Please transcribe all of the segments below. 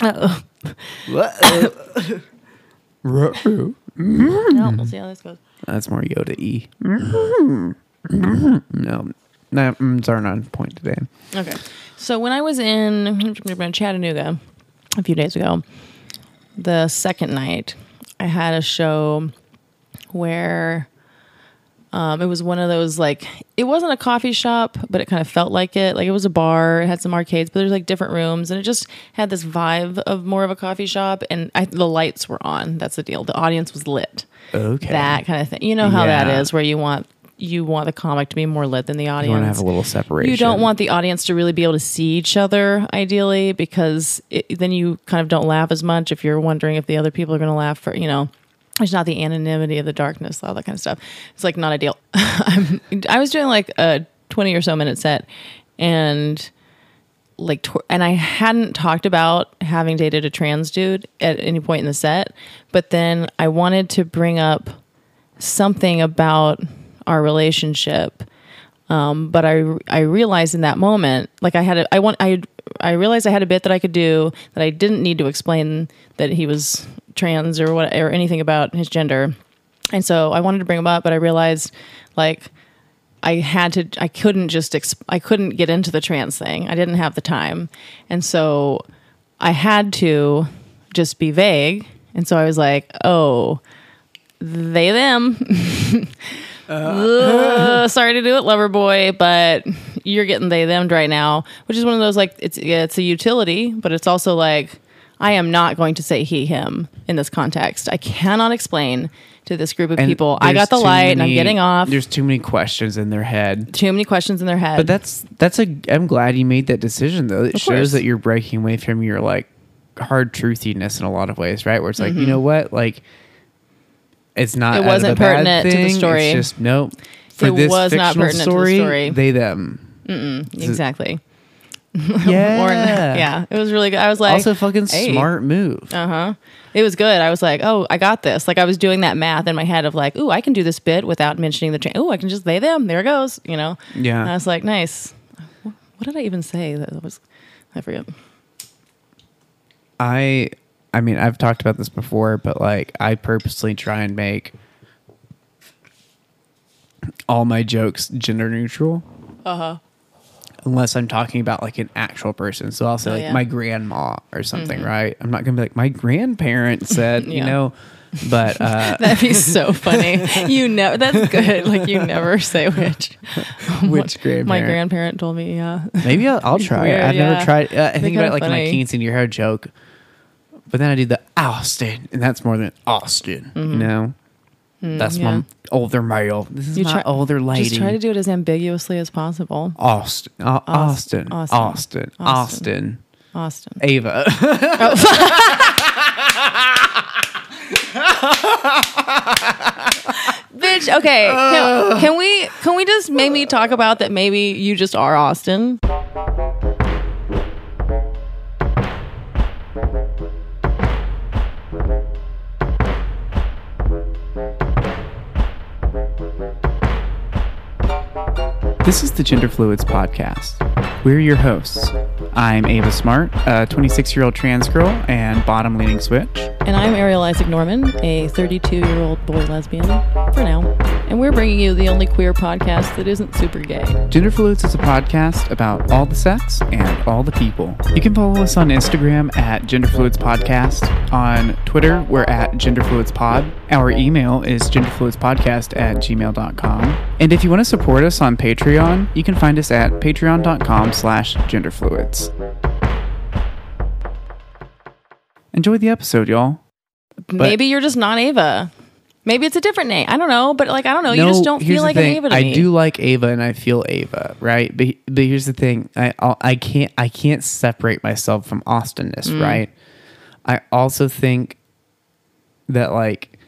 Uh-oh. Ruh-roh. No, we'll see how this goes. That's more Yoda E. no, no, mm, are on point today. Okay. So when I was in Chattanooga a few days ago, the second night, I had a show where um, it was one of those like it wasn't a coffee shop, but it kind of felt like it. Like it was a bar, it had some arcades, but there's like different rooms, and it just had this vibe of more of a coffee shop. And I, the lights were on. That's the deal. The audience was lit. Okay. That kind of thing. You know how that Yeah. is, where you want you want the comic to be more lit than the audience. You want to have a little separation. You don't want the audience to really be able to see each other, ideally, because it, then you kind of don't laugh as much if you're wondering if the other people are going to laugh for, you know, there's not the anonymity of the darkness, all that kind of stuff. It's like not ideal. I was doing like a 20 or so minute set and like, tw- and I hadn't talked about having dated a trans dude at any point in the set, but then I wanted to bring up something about our relationship um, but I I realized in that moment, like I had a, I want I I realized I had a bit that I could do that I didn't need to explain that he was trans or what or anything about his gender, and so I wanted to bring him up, but I realized like I had to I couldn't just exp- I couldn't get into the trans thing. I didn't have the time, and so I had to just be vague, and so I was like, oh, they them. Uh. Ugh, sorry to do it, lover boy, but you're getting they them right now, which is one of those like it's yeah, it's a utility, but it's also like I am not going to say he him in this context. I cannot explain to this group of And people. I there's got the too light and I'm many- getting off. There's too many questions in their head. Too many questions in their head. But that's that's a. I'm glad you made that decision though. It shows that you're breaking away from your like hard truthiness in a lot of ways, right? Where it's like, you Mm-hmm. know what, like it's not. It out of wasn't a bad pertinent to the thing, story. It's just nope. For It this was not fictional pertinent to the story, story. They them. exactly. Yeah. Or yeah, it was really good. I was like, Also, fucking hey. smart move. Uh huh. It was good. I was like, oh, I got this. Like I was doing that math in my head of like, ooh, I can do this bit without mentioning the. Oh, I can just they them. There it goes. You know. Yeah. And I was like, nice. What did I even say? That was I forget. I I mean, I've talked about this before, but like I purposely try and make all my jokes gender neutral. Uh-huh. Unless I'm talking about like an actual person. So I'll say Oh, like yeah. my grandma or something, right? I'm not gonna be like my grandparent said, you know. But uh That'd be so funny. You know, that's good. Like you never say which. which grandma My grandparent? grandparent told me, yeah. Maybe I'll, I'll try Weird. I've yeah. never tried. Uh, I think about it like in my funny. quinceanera hair joke, but then I do the Austin, and that's more than Austin. You know, that's. Mm, yeah. my older male. This is You my try- older lady. Just try to do it as ambiguously as possible. Austin, Au- Austin, Austin. Austin, Austin, Austin. Austin. Ava. Bitch, okay. Can, can we can we just maybe talk about that maybe you just are Austin? This is the Gender Fluids Podcast. We're your hosts. I'm Ava Smart, a 26 year old trans girl and bottom leaning switch. And I'm Ariel Isaac Norman, a 32 year old boy lesbian, for now. And we're bringing you the only queer podcast that isn't super gay. Gender Fluids is a podcast about all the sex and all the people. You can follow us on Instagram at Gender Fluids Podcast. On Twitter, we're at Gender Fluids Pod. Our email is genderfluidspodcast at gmail.com. And if you want to support us on Patreon, you can find us at patreon.com slash genderfluids. Enjoy the episode, y'all. Maybe you're just not Ava. Maybe it's a different name. I don't know, but like I don't know. you just don't feel like thing. an Ava to I me. do like Ava, and I feel Ava, right? But but here's the thing: I I'll- I can't I can't separate myself from Austenness, Mm. right? I also think that like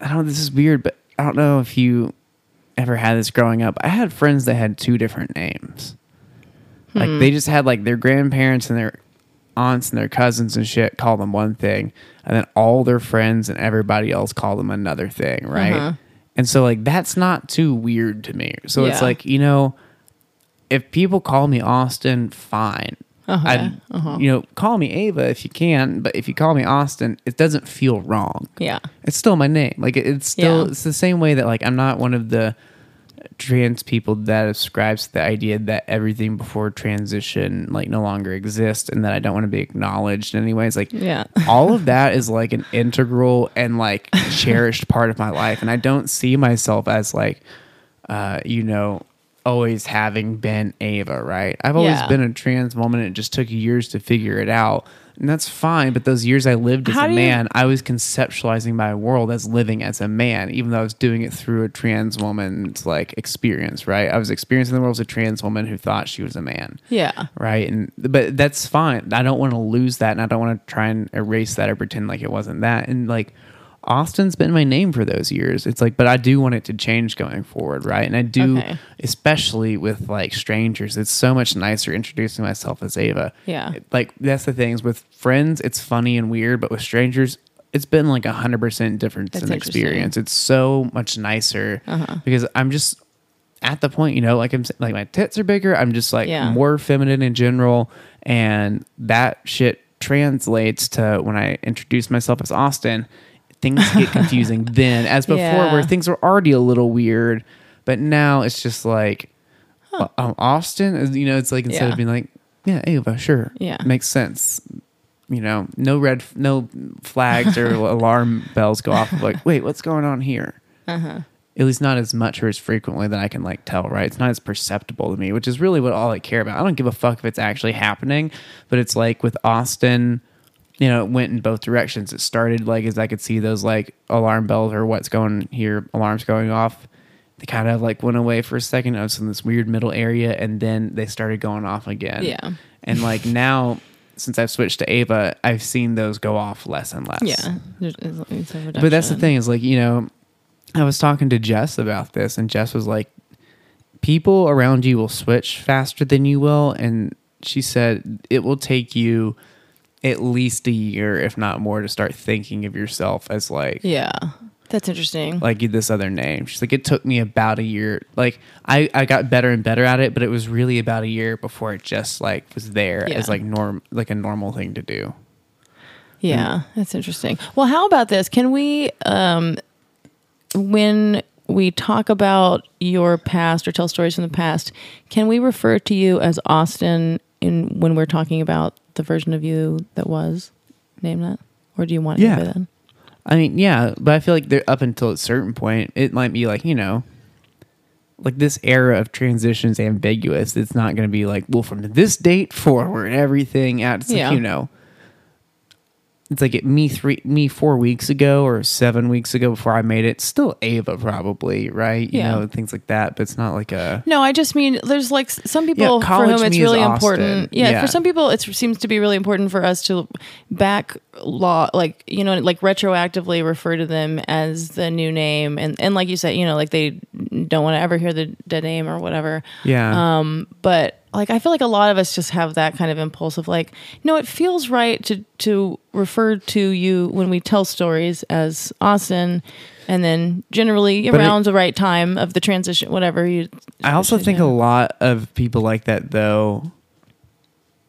I don't know. This is weird, but I don't know if you ever had this growing up. I had friends that had two different names. Like Hmm. they just had like their grandparents and their aunts and their cousins and shit call them one thing, and then all their friends and everybody else call them another thing, right? Uh-huh. And so like that's not too weird to me. So it's like, you know, if people call me Austin, fine. I, you know, call me Ava if you can, but if you call me Austin, it doesn't feel wrong. Yeah. It's still my name. Like it- it's still Yeah. it's the same way that like I'm not one of the trans people that ascribes to the idea that everything before transition like no longer exists and that I don't want to be acknowledged in any ways. Like Yeah. all of that is like an integral and like cherished part of my life. And I don't see myself as like uh, you know, always having been Ava, right? I've always Yeah. been a trans woman and it just took years to figure it out. And that's fine, but those years I lived as How a do you- man, I was conceptualizing my world as living as a man, even though I was doing it through a trans woman's like experience, right? I was experiencing the world as a trans woman who thought she was a man Yeah. right and but that's fine i don't want to lose that and i don't want to try and erase that or pretend like it wasn't that and like austin's been my name for those years it's like but i do want it to change going forward right and i do Okay. especially with like strangers it's so much nicer introducing myself as ava Yeah. like that's the things with friends it's funny and weird but with strangers it's been like a hundred percent difference That's in. Uh-huh. experience it's so much nicer because i'm just at the point, you know, like I'm like my tits are bigger. I'm just like Yeah. more feminine in general, and that shit translates to when I introduce myself as Austin. Things get confusing then, as before, Yeah. where things were already a little weird, but now it's just like "Oh, um, Austin. You know, it's like instead Yeah. of being like, yeah, Ava, sure, Yeah. makes sense. You know, no red, no flags or alarm bells go off. Of like, wait, what's going on here? at least not as much or as frequently that I can like tell, right? It's not as perceptible to me, which is really what all I care about. I don't give a fuck if it's actually happening, but it's like with Austin, you know, it went in both directions. It started like as I could see those like alarm bells or what's going here, alarms going off. They kind of like went away for a second. I was in this weird middle area, and then they started going off again. Yeah. And like now, since I've switched to Ava, I've seen those go off less and less Yeah. There's- it's- it's but that's the thing is like you know i was talking to jess about this and jess was like people around you will switch faster than you will and she said it will take you at least a year if not more to start thinking of yourself as like Yeah. That's interesting. like this other name she's like it took me about a year like i i got better and better at it but it was really about a year before it just like was there Yeah. as like norm like a normal thing to do Yeah, that's interesting. Well, how about this? Can we, um, when we talk about your past or tell stories from the past, can we refer to you as Austin in when we're talking about the version of you that was? Name that, or do you want it Yeah. to? I mean, yeah, but I feel like they're up until a certain point, it might be like, you know, like this era of transitions is ambiguous. It's not going to be like, well, from this date forward, everything at Yeah. you know, it's like it, me three, me four weeks ago or seven weeks ago before I made it. Still Ava, probably, right? You Yeah. know, things like that. But it's not like a No, I just mean there's like some people Yeah, for whom it's really important. Yeah, Yeah. for some people it seems to be really important for us to back law, like you know, like retroactively refer to them as the new name, and and like you said, you know, like they don't want to ever hear the dead name or whatever. yeah. Um, but like I feel like a lot of us just have that kind of impulse of like, no, it feels right to to refer to you when we tell stories as Austin. And then generally But it- around the right time of the transition, whatever you. I also think a lot of people like that though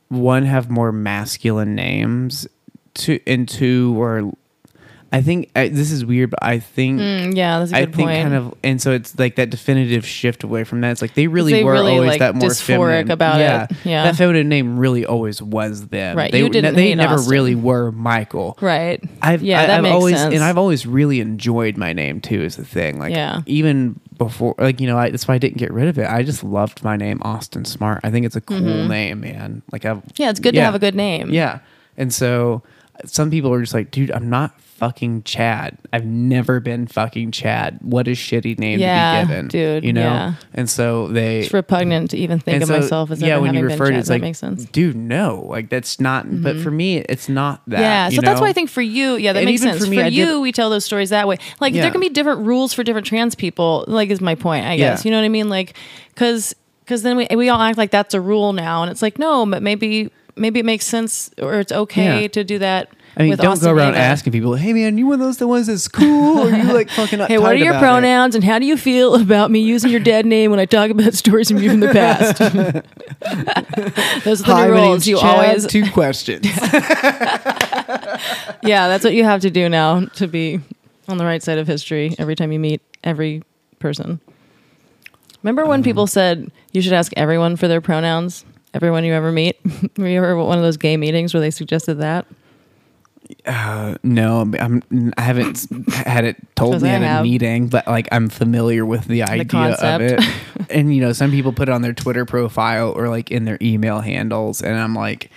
one have more masculine names two and two or I think I, this is weird but I think Mm, yeah, that's a I good think point. kind of and so it's like that definitive shift away from that it's like they really They were really, always like, that more dysphoric feminine about yeah, it. Yeah. that feminine name really always was them Right, they, you didn't they hate never Austin. really were Michael right. I've, yeah, I, that have makes always sense. and I've always really enjoyed my name too. Is the thing like Yeah. even before like you know I, that's why I didn't get rid of it. I just loved my name Austin Smart. I think it's a cool name, man. Like I've Mm-hmm. yeah, it's good to have a good name. yeah. And so some people are just like, dude, I'm not fucking Chad. I've never been fucking Chad. What a shitty name Yeah, to be given, dude, You know. yeah. And so they It's repugnant to even think of so, myself as yeah, when you refer to it, it's like, makes sense. dude, no, like that's not. But mm-hmm. for me, it's not that. Yeah, so that's why I think for you, yeah, that And makes sense. for For, me, did- you, we tell those stories that way. Like Yeah. there can be different rules for different trans people. Like is my point, I guess. You know what I mean? Like because because then we we all act like that's a rule now, and it's like no, but maybe maybe it makes sense or it's okay Yeah. to do that. I mean, don't Austin go around Ava. asking people, "Hey, man, you one of those the ones that's cool, or you like fucking?" Hey, what are your about it?" pronouns and how do you feel about me using your dead name when I talk about stories from you from the past? Those are the Hi, new rules. You Chad. always, two questions. yeah, that's what you have to do now to be on the right side of history every time you meet every person. Remember when Um, people said you should ask everyone for their pronouns? Everyone you ever meet? Were you ever at one of those gay meetings where they suggested that? Uh, no, I'm. I haven't had it told me I at a meeting, but like I'm familiar with the idea of it. and you know, some people put it on their Twitter profile or like in their email handles, and I'm like,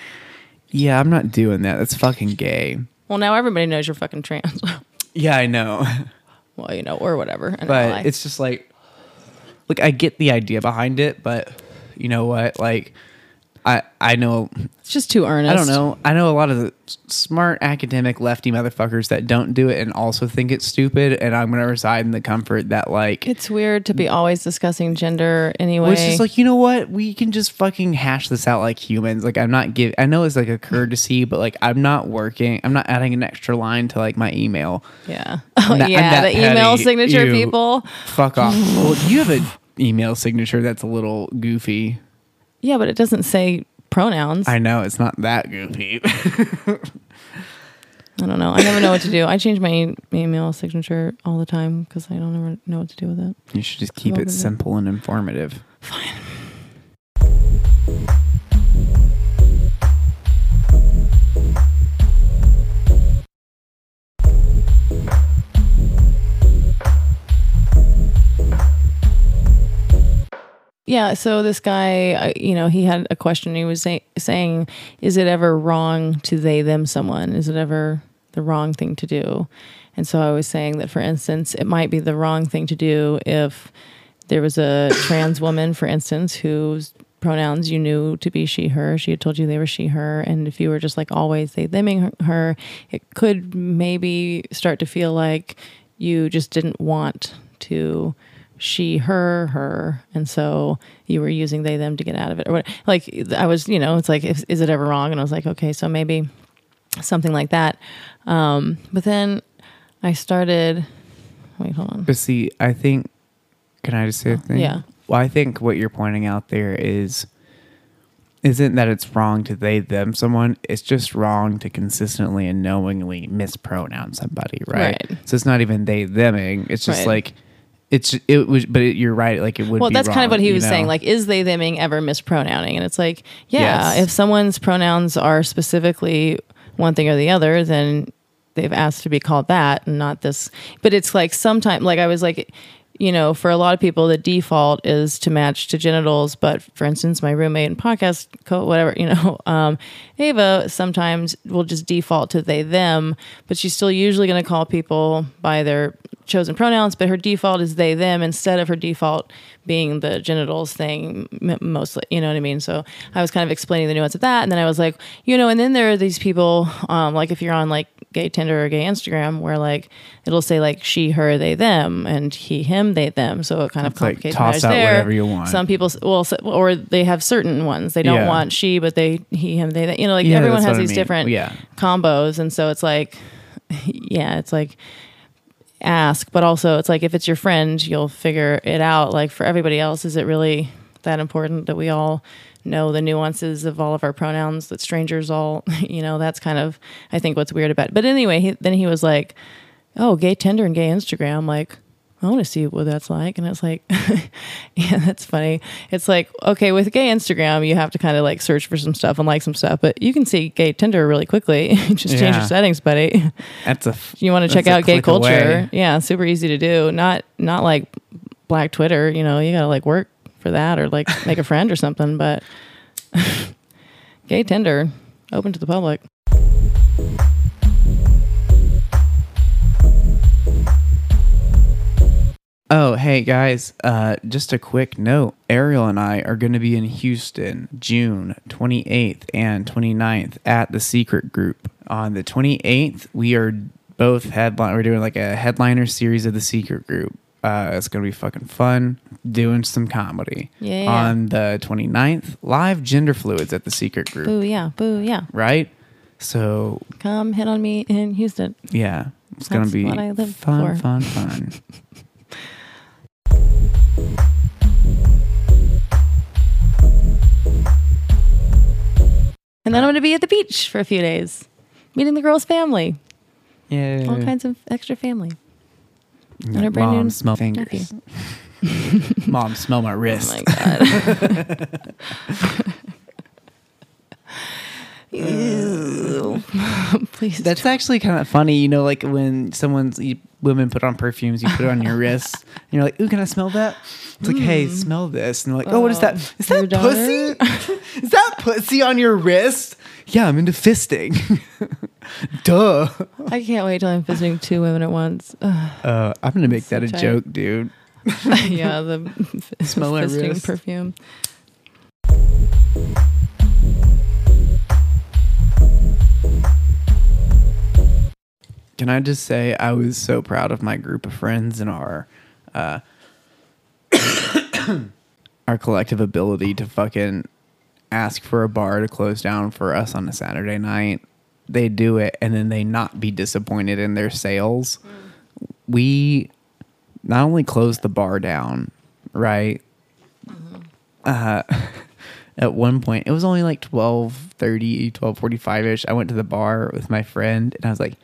yeah, I'm not doing that. That's fucking gay. Well, now everybody knows you're fucking trans. Yeah, I know, well, you know, or whatever. ally. but it's just like, look, I get the idea behind it, but you know what? Like, I I know it's just too earnest. I don't know. I know a lot of the smart academic lefty motherfuckers that don't do it and also think it's stupid. And I'm gonna reside in the comfort that like It's weird to be always discussing gender anyway. it's just like you know what we can just fucking hash this out like humans. Like I'm not give. I know it's like a courtesy, but like I'm not working. I'm not adding an extra line to like my email. yeah. Oh, I'm yeah, that the email signature Ew. people. Fuck off. well, you have an email signature that's a little goofy. Yeah, but it doesn't say pronouns. I, know it's not that goofy. I don't know. I never know what to do. I change my e- email signature all the time because I don't ever know what to do with it. you should just keep Love it simple and informative. Yeah. So this guy, you know, he had a question. He was say- saying, "Is it ever wrong to they them someone? Is it ever the wrong thing to do?" And so I was saying that, for instance, it might be the wrong thing to do if there was a trans woman, for instance, whose pronouns you knew to be she her she had told you they were she her and if you were just like always they theming her it could maybe start to feel like you just didn't want to she her her and so you were using they them to get out of it or what like i was you know it's like is, is it ever wrong and i was like okay so maybe something like that um but then i started wait hold on But see, I think, can I just say a thing? yeah. Well, I think what you're pointing out there is, isn't that it's wrong to they them someone. It's just wrong to consistently and knowingly mispronounce somebody, right? Right. So it's not even they theming. It's just Right. like, it's it was, but it, you're right. Like it would. well that's kind of what he was know? saying like is they theming ever mispronouncing and it's like yeah Yes. if someone's pronouns are specifically one thing or the other then they've asked to be called that and not this but it's like sometimes like i was like you know for a lot of people the default is to match to genitals but for instance my roommate and podcast co whatever you know um, ava sometimes will just default to they them but she's still usually going to call people by their chosen pronouns but her default is they them instead of her default being the genitals thing mostly you know what i mean so i was kind of explaining the nuance of that and then i was like you know and then there are these people um, like if you're on like gay tinder or gay instagram where like it'll say like she her they them and he him they them so it kind of It's like complicates toss matters out there whatever you want. some people well or they have certain ones they don't Yeah. want she but they he him they, they you know like Yeah, everyone has what I these mean. different Yeah. combos and so it's like yeah it's like ask but also it's like if it's your friend you'll figure it out. Like for everybody else is it really that important that we all know the nuances of all of our pronouns that strangers all you know that's kind of i think what's weird about it. But anyway he, then he was like oh gay tinder and gay instagram like i want to see what that's like and it's like yeah that's funny. It's like okay with gay instagram you have to kind of like search for some stuff and like some stuff but you can see gay tinder really quickly. Just change your settings buddy. That's a. f- you want to check out gay culture away. yeah super easy to do. Not not like black twitter you know you gotta like work for that or like make a friend or something but gay tinder open to the public Oh, hey guys, uh, just a quick note. Ariel and I are going to be in Houston June 28th and 29th at the Secret Group. On the 28th, we are both headline. We're doing like a headliner series of the Secret Group. Uh, it's gonna be fucking fun doing some comedy Yeah. on the 29th. Live gender fluids at the secret group, Boo, yeah. Boo, yeah. right? So Come hit on me in Houston. yeah, it's gonna be what I live fun, for. fun, fun. And then I'm going to be at the beach for a few days, meeting the girl's family, Yeah, all kinds of extra family. And a brand Mom, new smell fingers. nephew. Mom, smell my wrist. Oh my god. Ew. Please. That's actually kind of funny, you know, like when someone's you, women put on perfumes, you put it on your wrist, and you're like, "Ooh, can I smell that?" It's like, "Hey, smell this," and they're like, "Oh, what is that? Is your that pussy? is that pussy on your wrist?" Yeah, I'm into fisting. Duh. I can't wait till I'm visiting two women at once. Ugh. Uh, I'm gonna make that a joke, dude. yeah, the Smell fisting wrist. perfume. Can I just say I was so proud of my group of friends and our uh, our collective ability to fucking ask for a bar to close down for us on a Saturday night. They do it and then they not be disappointed in their sales. We not only closed the bar down, right? Uh, at one point, it was only like 12:30, 12:45ish. I went to the bar with my friend and I was like,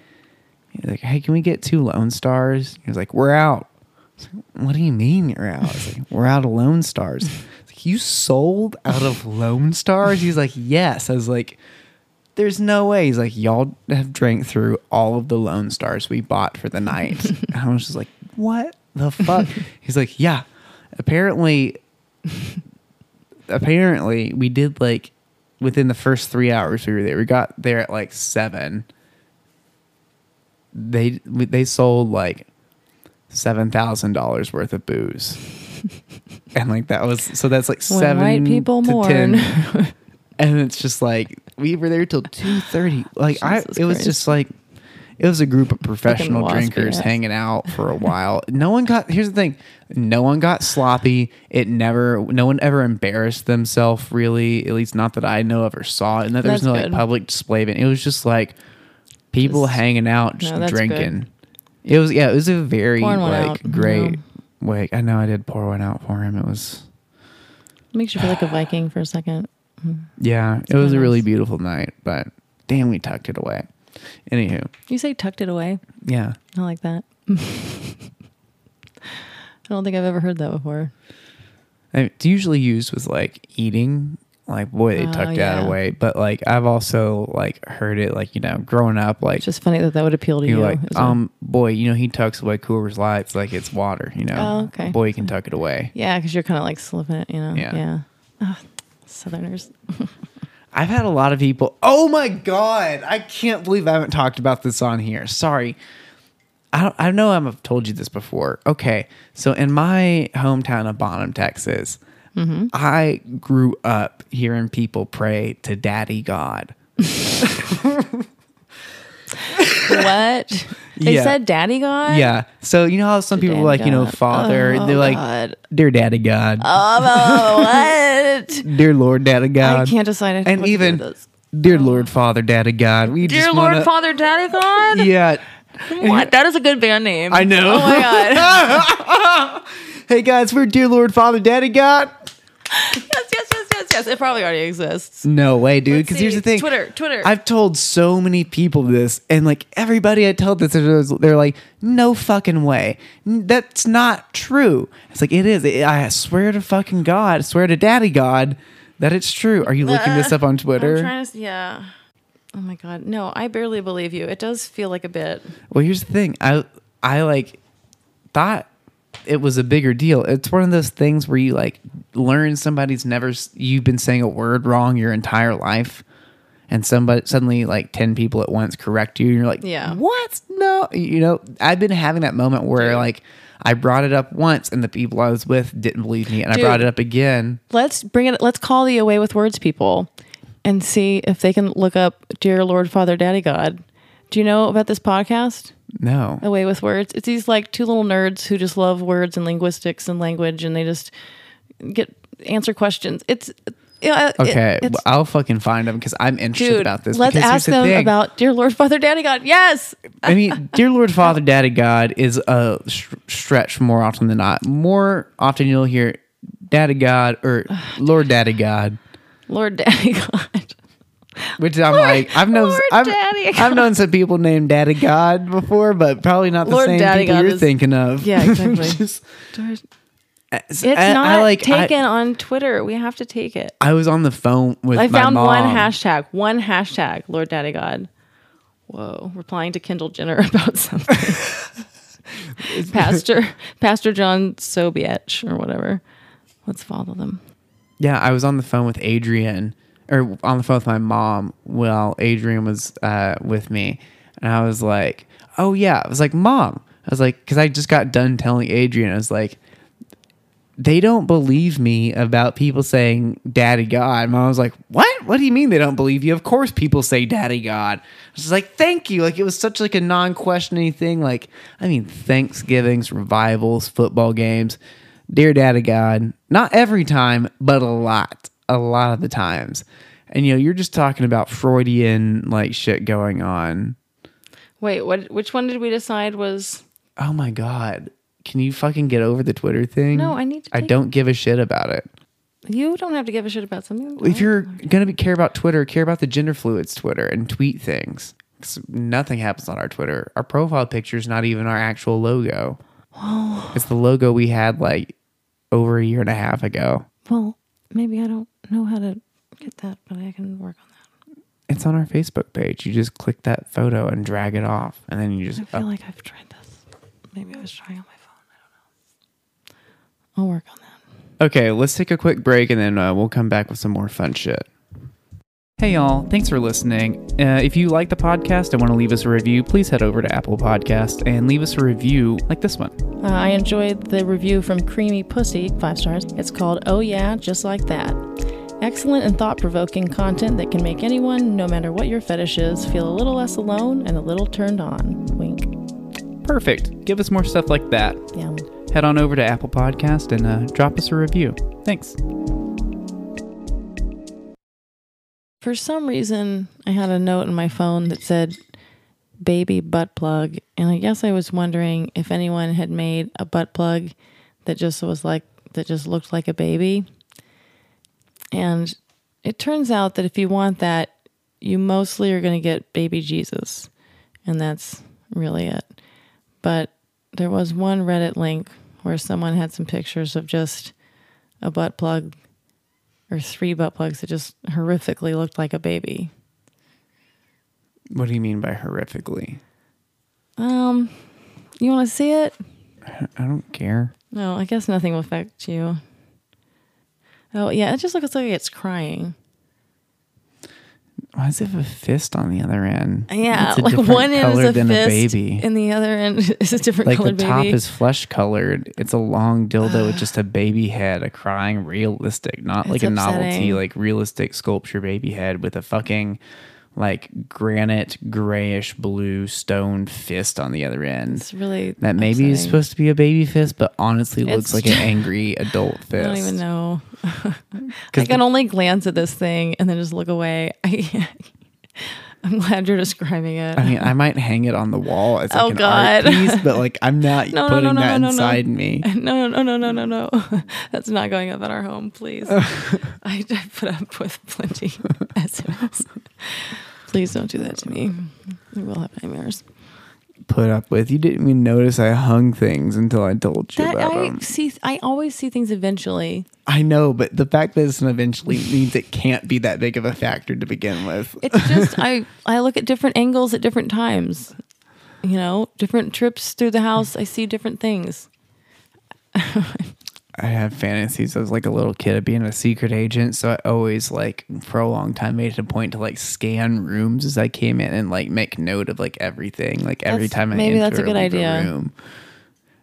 He's like, hey, can we get two Lone Stars? He was like, we're out. I was like, what do you mean you're out? I was like, we're out of Lone Stars. Like, you sold out of Lone Stars? He's like, yes. I was like, there's no way. He's like, y'all have drank through all of the Lone Stars we bought for the night. and I was just like, what the fuck? He's like, yeah. Apparently, apparently, we did like within the first three hours we were there. We got there at like seven they they sold like seven thousand dollars worth of booze, and like that was so that's like When seven white people to mourn. 10. and it's just like we were there till two thirty. Like I, Jesus it was just like it was a group of professional drinkers hanging out for a while. no one got. Here's the thing: no one got sloppy. It never. No one ever embarrassed themselves. Really, at least not that I know of or saw. And that there was no like public display of it. It was just like people Just- hanging out, just No, drinking. It was yeah, it was a very like out, great. Wait, I know I did pour one out for him. It was Makes you feel like a Viking for a second. yeah, it was a really beautiful night, but damn, we tucked it away. Anywho, You say tucked it away. yeah, I like that. I don't think I've ever heard that before. I- it's usually used with like eating. Like boy, they Oh, tucked yeah. that away. But like I've also like heard it like you know growing up like It's just funny that that would appeal to you're like um boy you know he tucks away Coors Lights like it's water you know Oh, okay. boy you can tuck it away. yeah, because you're kind of like slipping it, you know. Yeah. Yeah. Ugh, Southerners. I've had a lot of people. Oh my god! I can't believe I haven't talked about this on here. Sorry. I don't, I know I've told you this before. Okay, so in my hometown of Bonham, Texas, Mm-hmm. I grew up hearing people pray to Daddy God. what? They Yeah. said daddy God? Yeah. So you know how some people Daddy like you know Father. Oh, they're like, God. dear Daddy God, Oh, what? dear Lord Daddy God. I can't decide. And what to do even dear Lord Father Daddy God. We Dear Lord wanna, Father Daddy God? Yeah. What? That is a good band name. I know. Oh my God. Hey guys, we're dear Lord Father Daddy God. yes, yes, yes, yes, yes. It probably already exists. No way, dude. Because here's the thing. Twitter, Twitter. I've told so many people this, and like everybody I tell this, they're they're like, "No fucking way, that's not true." It's like it is. I swear to fucking God, I swear to Daddy God, that it's true. Are you looking uh, this up on I'm Twitter? trying to. Yeah. Oh my God. No, I barely believe you. It does feel like a bit. Well, here's the thing. I I like thought it was a bigger deal. It's one of those things where you like learn somebody's never you've been saying a word wrong your entire life, and somebody suddenly like ten people at once correct you, and you're like, Yeah. what? No, you know, I've been having that moment where Dude. like I brought it up once, and the people I was with didn't believe me, and Dude. I brought it up again. Let's bring it. Let's call the A Way with Words people and see if they can look up Dear Lord Father Daddy God. Do you know about this podcast? No. A Way with Words. It's these like two little nerds who just love words and linguistics and language, and they just get answer questions. It's yeah. it- Okay, it's, I'll fucking find them because I'm interested dude. about this. let's ask the them thing. about Dear Lord, Father, Daddy, God. Yes. I mean, dear Lord, Father, Daddy, God is a sh- stretch more often than not. More often you'll hear Daddy God or Lord Daddy God, Lord, Daddy, God. which I'm like, I've known, Lord I've, I've known some people named Daddy God before, but probably not the Lord same Daddy people God you're is- thinking of. Yeah, exactly. Just- It's I- I not like- I- taken on Twitter. We have to take it. I was on the phone with I found mom. one hashtag. One hashtag. Lord Daddy God. Whoa, replying to Kendall Jenner about something. Pastor Pastor John Sobiech or whatever. Let's follow them. Yeah, I was on the phone with Adrian, or on the phone with my mom while Adrian was uh, with me, and I was like, "Oh yeah," I was like, "Mom," I was like, because I just got done telling Adrian, I was like, "They don't believe me about people saying Daddy God." Mom was like, "What? What do you mean they don't believe you? Of course people say Daddy God." I was like, "Thank you." Like it was such like a non-questioning thing. Like I mean, Thanksgivings, revivals, football games. Dear Daddy God, not every time, but a lot, a lot of the times. And you know, you're just talking about Freudian like shit going on. Wait, what which one did we decide was Oh my God. Can you fucking get over the Twitter thing? No, I need to I don't give a shit about it. you don't have to give a shit about something. If you're oh, gonna be, care about Twitter, care about the gender fluids Twitter and tweet things. 'Cause nothing happens on our Twitter. Our profile picture is not even our actual logo. Oh. It's the logo we had like over a year and a half ago. Well, maybe I don't know how to get that, but I can work on that. It's on our Facebook page. You just click that photo and drag it off, and then you just I feel up- like I've tried this. Maybe I was trying on my phone. I don't know. I'll work on that. Okay, let's take a quick break and then uh, we'll come back with some more fun shit. Hey, y'all. Thanks for listening. Uh, if you like the podcast and want to leave us a review, please head over to Apple Podcast and leave us a review like this one. Uh, I enjoyed the review from Creamy Pussy, five stars. It's called Oh Yeah, Just Like That. Excellent and thought provoking content that can make anyone, no matter what your fetish is, feel a little less alone and a little turned on. Wink. Perfect. Give us more stuff like that. Yeah. Head on over to Apple Podcast and uh, drop us a review. Thanks. For some reason, I had a note in my phone that said baby butt plug. And I guess I was wondering if anyone had made a butt plug that just was like, that just looked like a baby. And it turns out that if you want that, you mostly are going to get baby Jesus. And that's really it. But there was one Reddit link where someone had some pictures of just a butt plug or three butt plugs that just horrifically looked like a baby. What do you mean by horrifically? Um, you want to see it? I don't care. No, I guess nothing will affect you. Oh yeah, it just looks like it's crying. Why does it have a fist on the other end? Yeah, like one end is a than fist, a baby. and the other end is a different like the top baby. is flesh colored. It's a long dildo with just a baby head, a crying realistic, not like It's a novelty, like realistic sculpture baby head with a fucking like granite grayish blue stone fist on the other end. it's really That maybe is supposed to be a baby fist, but honestly looks It's like an angry adult fist. I don't even know. I can the- only glance at this thing and then just look away. I, I'm glad you're describing it. I mean, I might hang it on the wall as like Oh, an art God. piece, but like I'm not No, putting no, no, that inside me. No, no, no, no, no, no, no. That's not going up in our home, please. I, I put up with plenty of SMS. Please don't do that to me. We will have nightmares. Put up with. You didn't even notice I hung things until I told you That about I them. see. I always see things eventually. I know, but the fact that it's an eventually means it can't be that big of a factor to begin with. It's just I. I look at different angles at different times. You know, different trips through the house. I see different things. I have fantasies as like a little kid of being a secret agent, so I always like for a long time made it a point to like scan rooms as I came in and like make note of like everything. Like every That's- time I maybe enter that's a good idea. room.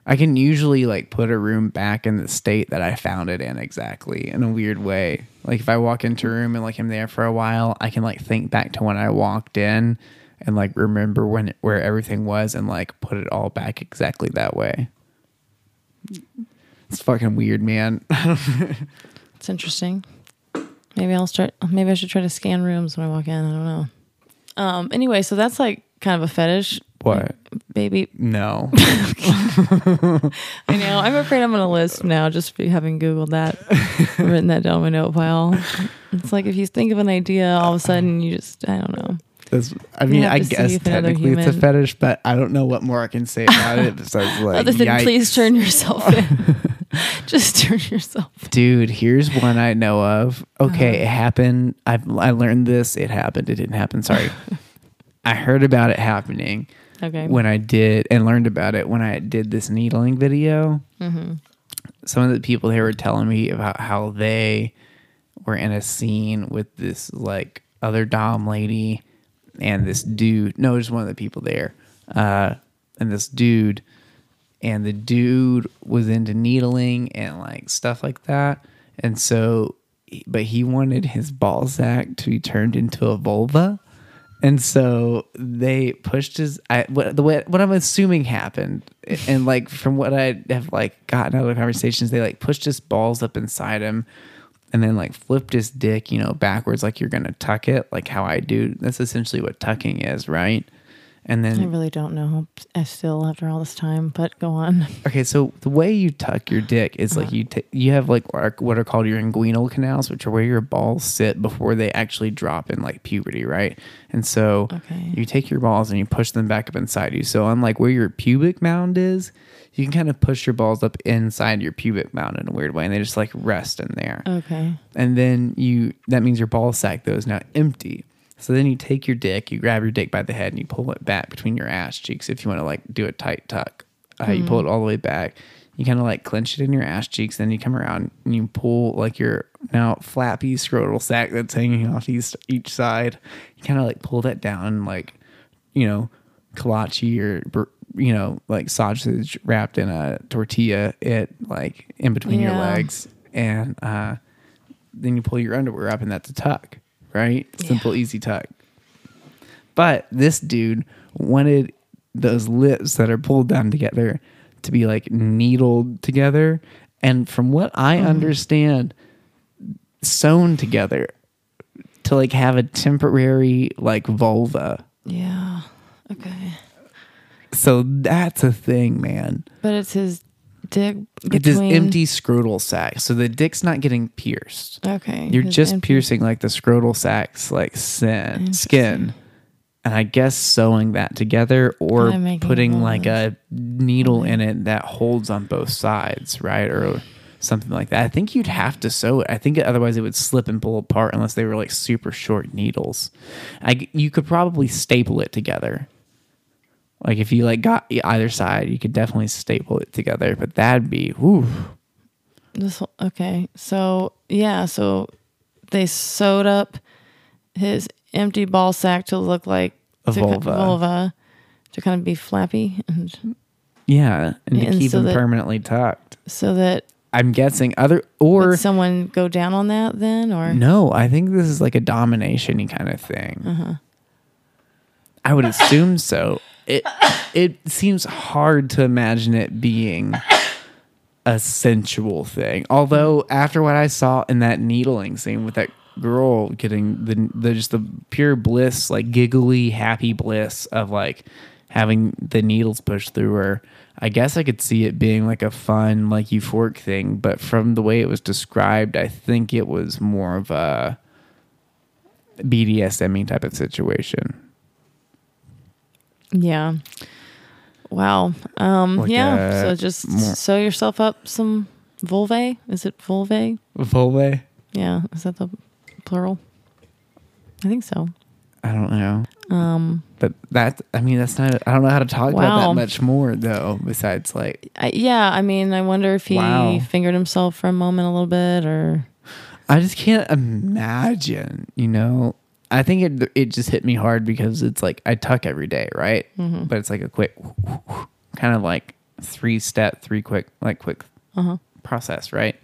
I can usually like put a room back in the state that I found it in exactly in a weird way. Like if I walk into a room and like I'm there for a while, I can like think back to when I walked in and like remember when where everything was and like put it all back exactly that way. It's fucking weird, man. It's interesting. Maybe I'll start. Maybe I should try to scan rooms when I walk in. I don't know. Um. Anyway, so that's like kind of a fetish, what? baby. No. I know. I'm afraid I'm gonna list now just for having googled that, written that down in my note file. It's like if you think of an idea, all of a sudden you just I don't know. That's, I mean, I guess technically it's a fetish, but I don't know what more I can say about it besides like, Other than yikes. please turn yourself in. just turn yourself. Dude, here's one I know of. Okay, Uh-huh. it happened. I've I learned this. It happened. It didn't happen. Sorry. I heard about it happening Okay. when I did and learned about it when I did this needling video. Mm-hmm. Some of the people there were telling me about how they were in a scene with this like other dom lady and this dude. No, just one of the people there. Uh, and this dude, and the dude was into needling and like stuff like that. And so, but he wanted his ball sack to be turned into a vulva. And so they pushed his. I what the way what I'm assuming happened, and like from what I have like gotten out of the conversations, they like pushed his balls up inside him, and then like flipped his dick, you know, backwards like you're gonna tuck it, like how I do. That's essentially what tucking is, right? And then I really don't know. I still after all this time, but go on. Okay, so the way you tuck your dick is like uh-huh. you t- you have like what are- what are called your inguinal canals, which are where your balls sit before they actually drop in like puberty, right? And so Okay. you take your balls and you push them back up inside you. So unlike where your pubic mound is, you can kind of push your balls up inside your pubic mound in a weird way, and they just like rest in there Okay. and then you that means your ball sack though is now empty. So then you take your dick, you grab your dick by the head, and you pull it back between your ass cheeks. If you want to like do a tight tuck, uh, you pull it all the way back. You kind of like clench it in your ass cheeks. Then you come around and you pull like your now flappy scrotal sack that's hanging off each each side. You kind of like pull that down, like you know, kolache or you know, like sausage wrapped in a tortilla. It like in between your legs, and uh, then you pull your underwear up and that's a tuck, right? Simple, easy tuck. But this dude wanted those lips that are pulled down together to be like needled together. And from what I mm-hmm. understand, sewn together to like have a temporary like vulva. Yeah. Okay. So that's a thing, man. But it's his dick between. It's this empty scrotal sac. So the dick's not getting pierced. Okay. You're just empty- piercing like the scrotal sacs, like sin, skin, and I guess sewing that together or putting like a needle in it that holds on both sides, right, or something like that. I think you'd have to sew it. I think otherwise it would slip and pull apart unless they were like super short needles. I you could probably staple it together. Like if you like got either side, you could definitely staple it together. But that'd be whew. This okay. So yeah. So they sewed up his empty ball sack to look like A to vulva. vulva to kind of be flappy, and Yeah, and to keep so them that- permanently tucked. so that I'm guessing other or would someone go down on that then, or no, I think this is like a domination kind of thing. Uh-huh. I would assume so. It it seems hard to imagine it being a sensual thing. Although after what I saw in that needling scene with that girl getting the the just the pure bliss, like giggly happy bliss of like having the needles pushed through her. I guess I could see it being like a fun, like euphoric thing, but from the way it was described, I think it was more of a BDSM type of situation. Yeah. Wow. Um. Like yeah. so just more- sew yourself up some vulvae. Is it vulvae? Vulva? Yeah. Is that the plural? I think so. I don't know. Um. But that, I mean, that's not, I don't know how to talk about that much more though, besides like, I, yeah. I mean, I wonder if he Wow. fingered himself for a moment a little bit, or I just can't imagine, you know? I think it it just hit me hard because it's like I tuck every day, right? Mm-hmm. But it's like a quick, kind of like three step, three quick, like quick Uh-huh. process, right?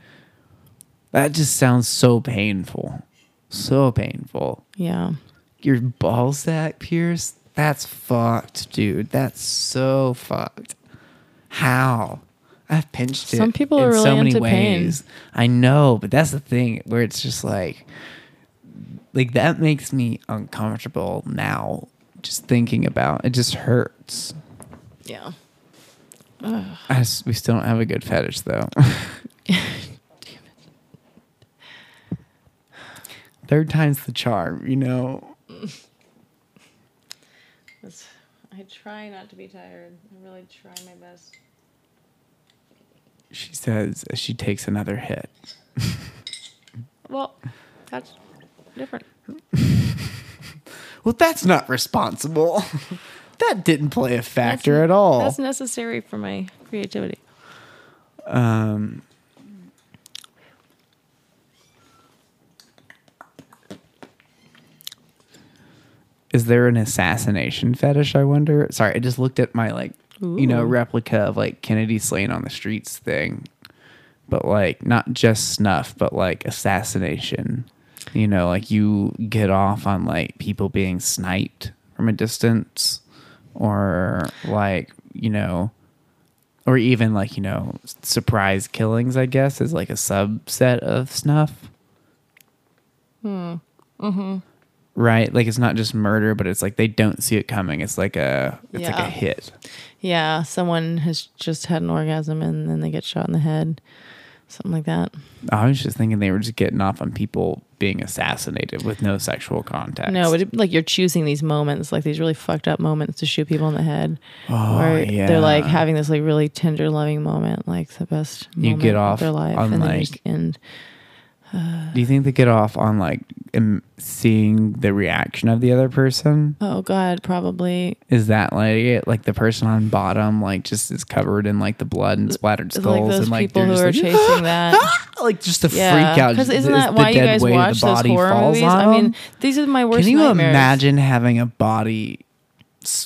That just sounds so painful, so painful. yeah. Your ball sack pierced. That's fucked, dude. That's so fucked. How? I've pinched it. Some people in are really so many into pain. ways. I know, but that's the thing where it's just like, like that makes me uncomfortable now. Just thinking about it, just hurts. Yeah. I just, we still don't have a good fetish though. Third time's the charm, you know. That's, I try not to be tired. I really try my best. She says as she takes another hit. Well, that's different. Well, that's not responsible. that didn't play a factor That's- at all. That's necessary for my creativity. Um, is there an assassination fetish? I wonder. Sorry, I just looked at my like you know replica of like Kennedy slain on the streets thing, but like not just snuff, but like assassination. You know, like you get off on like people being sniped from a distance, or like you know or even like you know surprise killings i guess is like a subset of snuff hmm. mm-hmm. right like it's not just murder but it's like they don't see it coming it's like a it's like a hit Yeah, someone has just had an orgasm and then they get shot in the head. Something like that. i was just thinking they were just getting off on people being assassinated with no sexual contact No, but it, like you're choosing these moments, like these really fucked up moments to shoot people in the head. Oh, where they're like having this like really tender, loving moment, like the best You moment get of off their life, on, and then you like- end. Do you think they get off on like im- seeing the reaction of the other person Oh God, probably is that like it like the person on bottom like just is covered in like the blood and splattered skulls like those and like people who are like, chasing that. like just the Yeah, freak out. because isn't that the why you guys watch those horror movies? I mean, these are my worst Can you nightmares. imagine having a body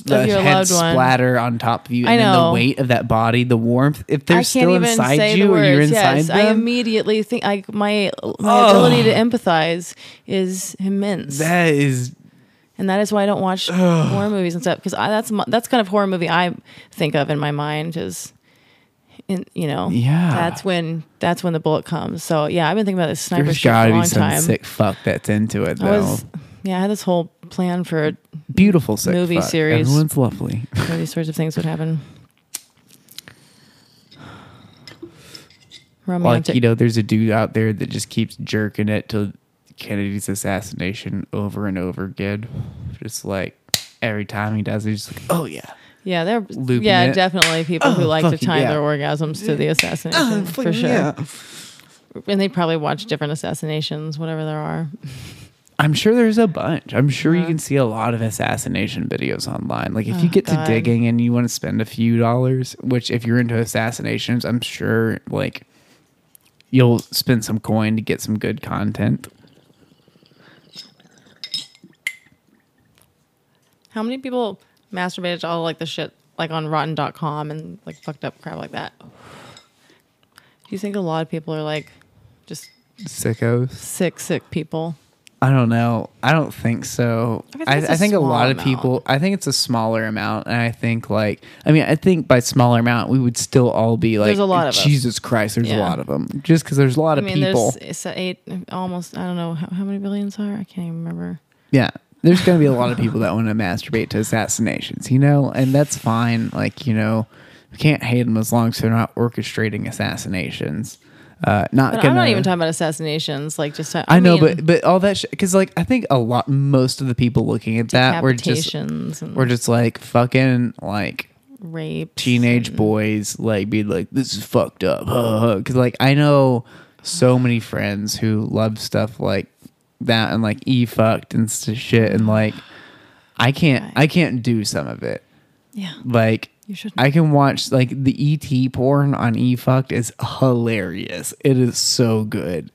a head loved one. splatter on top of you, I and then the weight of that body, the warmth? If they're still inside you the or you're inside yes, I immediately think like my my ability to empathize is immense, that is and that is why I don't watch horror movies and stuff because that's that's kind of horror movie I think of in my mind is. In, you know, Yeah. that's when that's when the bullet comes. So yeah, I've been thinking about this sniper there's shit for a long some time. sick fuck that's into it though. was, yeah, I had this whole plan for a Beautiful sick movie fuck. series. Everyone's lovely. where these sorts of things would happen. like Romantic. you know, there's a dude out there that just keeps jerking it to Kennedy's assassination over and over again. Just like every time he does, he's like, oh yeah. yeah, they're looping yeah, it. definitely people who Oh, like to time yeah. their orgasms to the assassination oh, for sure. yeah. And they probably watch different assassinations, whatever there are. I'm sure there's a bunch. I'm sure you Uh-huh. can see a lot of assassination videos online. Like if you Oh, get God. to digging and you want to spend a few dollars, which if you're into assassinations, I'm sure like you'll spend some coin to get some good content. How many people masturbated to all like the shit like on rotten.com and like fucked up crap like that? Do you think a lot of people are like just Sickos. sick, sick people? I don't know. I don't think so. I think I, it's I a think a lot of people. I think it's a smaller amount, and I think like I mean I think by smaller amount we would still all be like There's a lot of us. Jesus Christ. There's a lot of them. Just because there's a lot I of mean, people. there's it's eight, almost. I don't know how, how many billions are. I can't even remember. Yeah. There's going to be a lot of people that want to masturbate to assassinations, you know, and that's fine. Like, you know, we can't hate them as long as they're not orchestrating assassinations. Uh, not But gonna, I'm not even talking about assassinations. Like just I, I know, mean, but but all that because like I think a lot, most of the people looking at that were just were just like fucking like rape teenage and- boys like be like this is fucked up. Because like i know so many friends who love stuff like that and like e fucked and shit and like i can't i can't do some of it. Yeah, like you shouldn't. i can watch like the et porn on e fucked is hilarious it is so good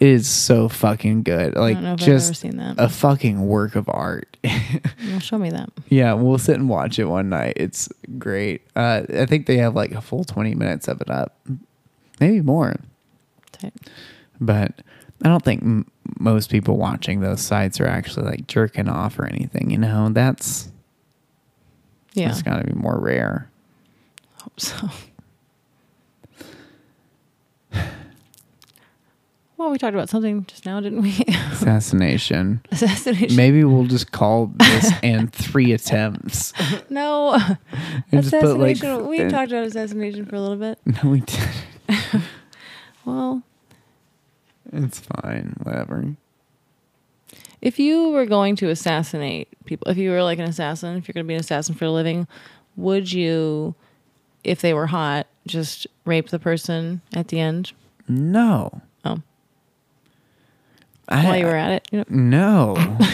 it is so fucking good like don't know if I've ever just seen that. a fucking work of art well, show me that. Yeah, we'll sit and watch it one night. It's great. Uh, I think they have like a full 20 minutes of it up, maybe more. Tight. But I don't think m- most people watching those sites are actually like jerking off or anything. You know, that's Yeah. It's got to be more rare. Hope so. Well, we talked about something just now, didn't we? Assassination. Assassination. Maybe we'll just call this and three attempts. No. And just like, assassination. we uh, talked about assassination for a little bit. No, we did. Well, It's fine. Whatever. If you were going to assassinate people, if you were like an assassin, if you're going to be an assassin for a living, would you, if they were hot, just rape the person at the end? No. Oh, I, while you were at it? You know, No.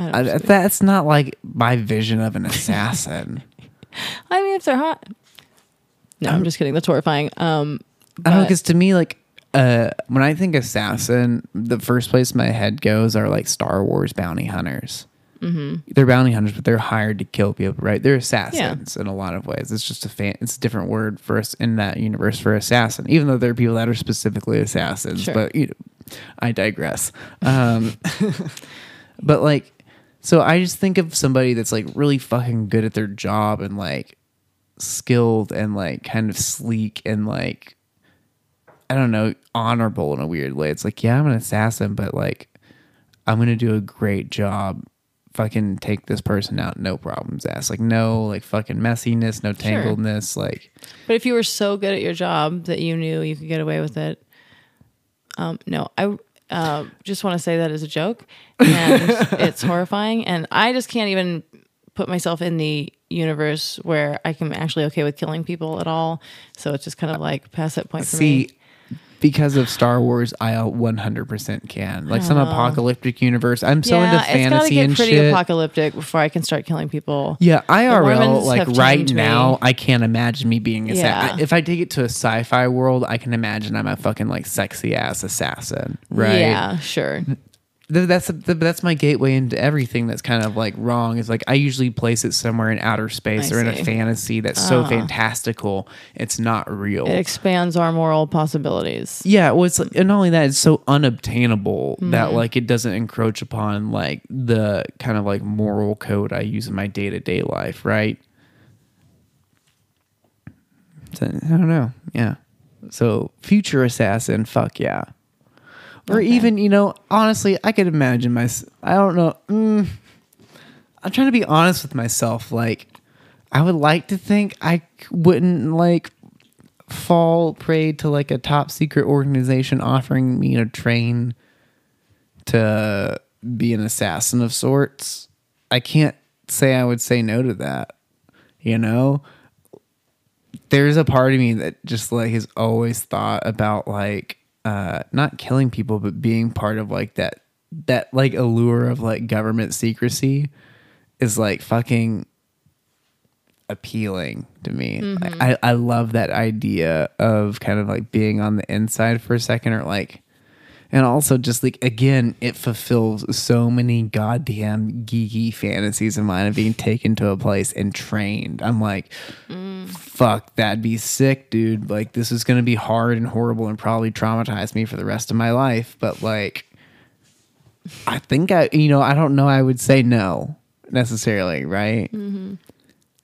I, don't I, that's not like my vision of an assassin. I mean, if they're hot. No, I'm just kidding. That's horrifying. Um, I don't know because to me, like, uh, when I think assassin, the first place my head goes are like Star Wars bounty hunters. Mm-hmm. They're bounty hunters, but they're hired to kill people, right? They're assassins in a lot of ways. It's just a fan. It's a different word for us in that universe for assassin, even though there are people that are specifically assassins. Sure. But you know, I digress. Um, but like, so I just think of somebody that's like really fucking good at their job and like skilled and like kind of sleek and like I don't know, honorable in a weird way. It's like, yeah, I'm an assassin, but like I'm gonna do a great job. Fucking take this person out, no problems ass. Like no like fucking messiness, no tangledness. Like But if you were so good at your job that you knew you could get away with it, um, no, I uh, just want to say that as a joke, and it's horrifying, and I just can't even put myself in the universe where I can actually okay with killing people at all. So it's just kind of like past that point for see me. Because of Star Wars, I 100% can. Like some apocalyptic universe. I'm so into it's gotta fantasy get and pretty shit. apocalyptic before I can start killing people. Yeah, IRL, Mormons like have right changed me. now, I can't imagine me being a Yeah. If I take it to a sci-fi world, I can imagine I'm a fucking like sexy ass assassin, right? Yeah, sure. Th- That's that's my gateway into everything that's kind of like wrong. Is like I usually place it somewhere in outer space I or in a fantasy that's so fantastical it's not real. It expands our moral possibilities. Yeah, well, it's and not only that, it's so unobtainable Mm-hmm. that like it doesn't encroach upon like the kind of like moral code I use in my day to day life, right? So, I don't know. Yeah. So future assassin, fuck yeah. Or even you know, honestly, I could imagine my. I don't know. Mm, I'm trying to be honest with myself. Like, I would like to think i wouldn't like fall prey to like a top secret organization offering me to train to be an assassin of sorts. I can't say I would say no to that. You know, there's a part of me that just like has always thought about like uh not killing people but being part of like that that like allure of like government secrecy is like fucking appealing to me. Mm-hmm. I, I love that idea of kind of like being on the inside for a second or like and also just like again it fulfills so many goddamn geeky fantasies of mine of being taken to a place and trained. I'm like mm. fuck that'd be sick dude. Like this is going to be hard and horrible and probably traumatize me for the rest of my life, but like I think I you know I don't know I would say no necessarily, right? Mm-hmm.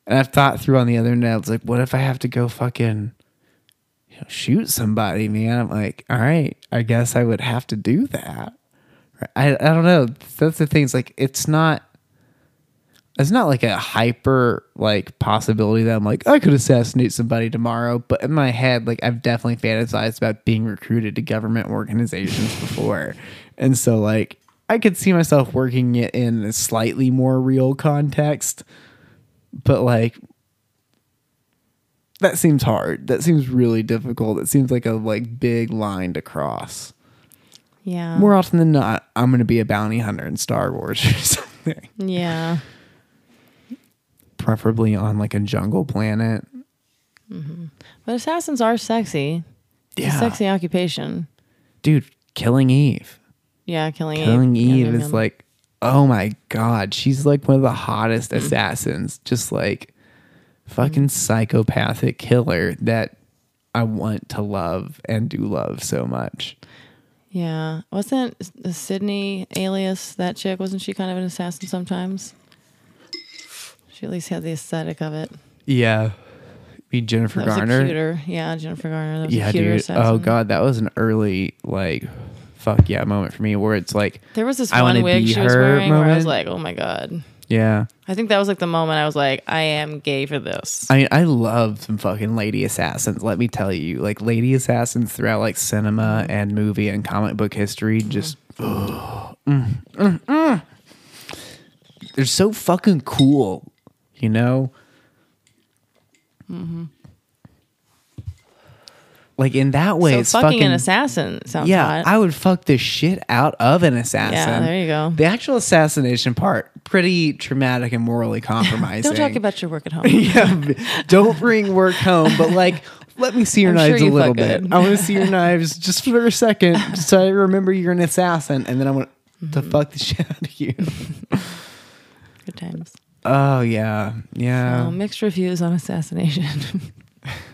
And I've thought through on the other end, it's like, what if I have to go fucking, you know, shoot somebody, man? I'm like, all right, I guess I would have to do that. I, I don't know. That's the thing. It's like, it's not, it's not like a hyper like possibility that I'm like, I could assassinate somebody tomorrow. But in my head, like I've definitely fantasized about being recruited to government organizations before. And so like I could see myself working it in a slightly more real context but like that seems hard that seems really difficult it seems like a like big line to cross Yeah. more often than not i'm gonna be a bounty hunter in star wars or something yeah. preferably on like a jungle planet But assassins are sexy. It's Yeah. a sexy occupation. dude killing eve Yeah, killing Eve. killing eve is like oh my god she's like one of the hottest Mm. assassins just like fucking psychopathic killer that i want to love and do love so much Yeah. Wasn't Sydney alias that chick? Wasn't she kind of an assassin sometimes? She at least had the aesthetic of it. Yeah. Be Jennifer That was Garner. cuter. Yeah, Jennifer Garner. That was yeah, dude. Oh, assassin. Oh god, that was an early like fuck yeah moment for me where it's like There was this I one wig she was wearing where I was like, oh my god. Yeah. I think that was like the moment I was like, I am gay for this. I mean, I love some fucking lady assassins. Let me tell you, like lady assassins throughout like cinema and movie and comic book history, just ugh, mm, mm, mm. they're so fucking cool. You know, like in that way, so it's fucking, fucking an assassin sounds Yeah, hot. I would fuck the shit out of an assassin. Yeah, there you go. The actual assassination part, pretty traumatic and morally compromising. Don't talk about your work at home. yeah, don't bring work home, but like, let me see your I'm sure knives a little bit. good. I want to see your knives just for a second, so I remember you're an assassin, and then I want to Mm-hmm. fuck the shit out of you. Good times. Oh yeah, yeah. Oh, mixed reviews on assassination.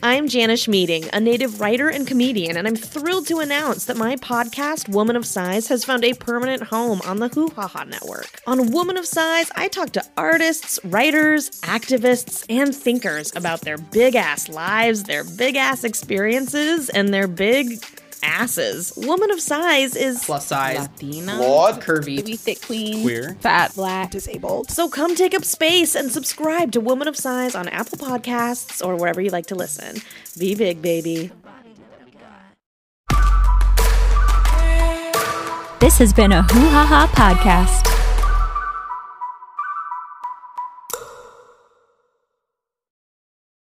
I'm Janish Meeting, a native writer and comedian, and I'm thrilled to announce that my podcast, Woman of Size, has found a permanent home on the Hoo Ha Ha Network. On Woman of Size, I talk to artists, writers, activists, and thinkers about their big ass lives, their big ass experiences, and their big asses. Woman of Size is Plus size. Latina, Curvy. maybe thick queen, Queer. fat, black, disabled. So come take up space and subscribe to Woman of Size on Apple Podcasts or wherever you like to listen. Be big, baby. This has been a Hoo Ha Ha podcast.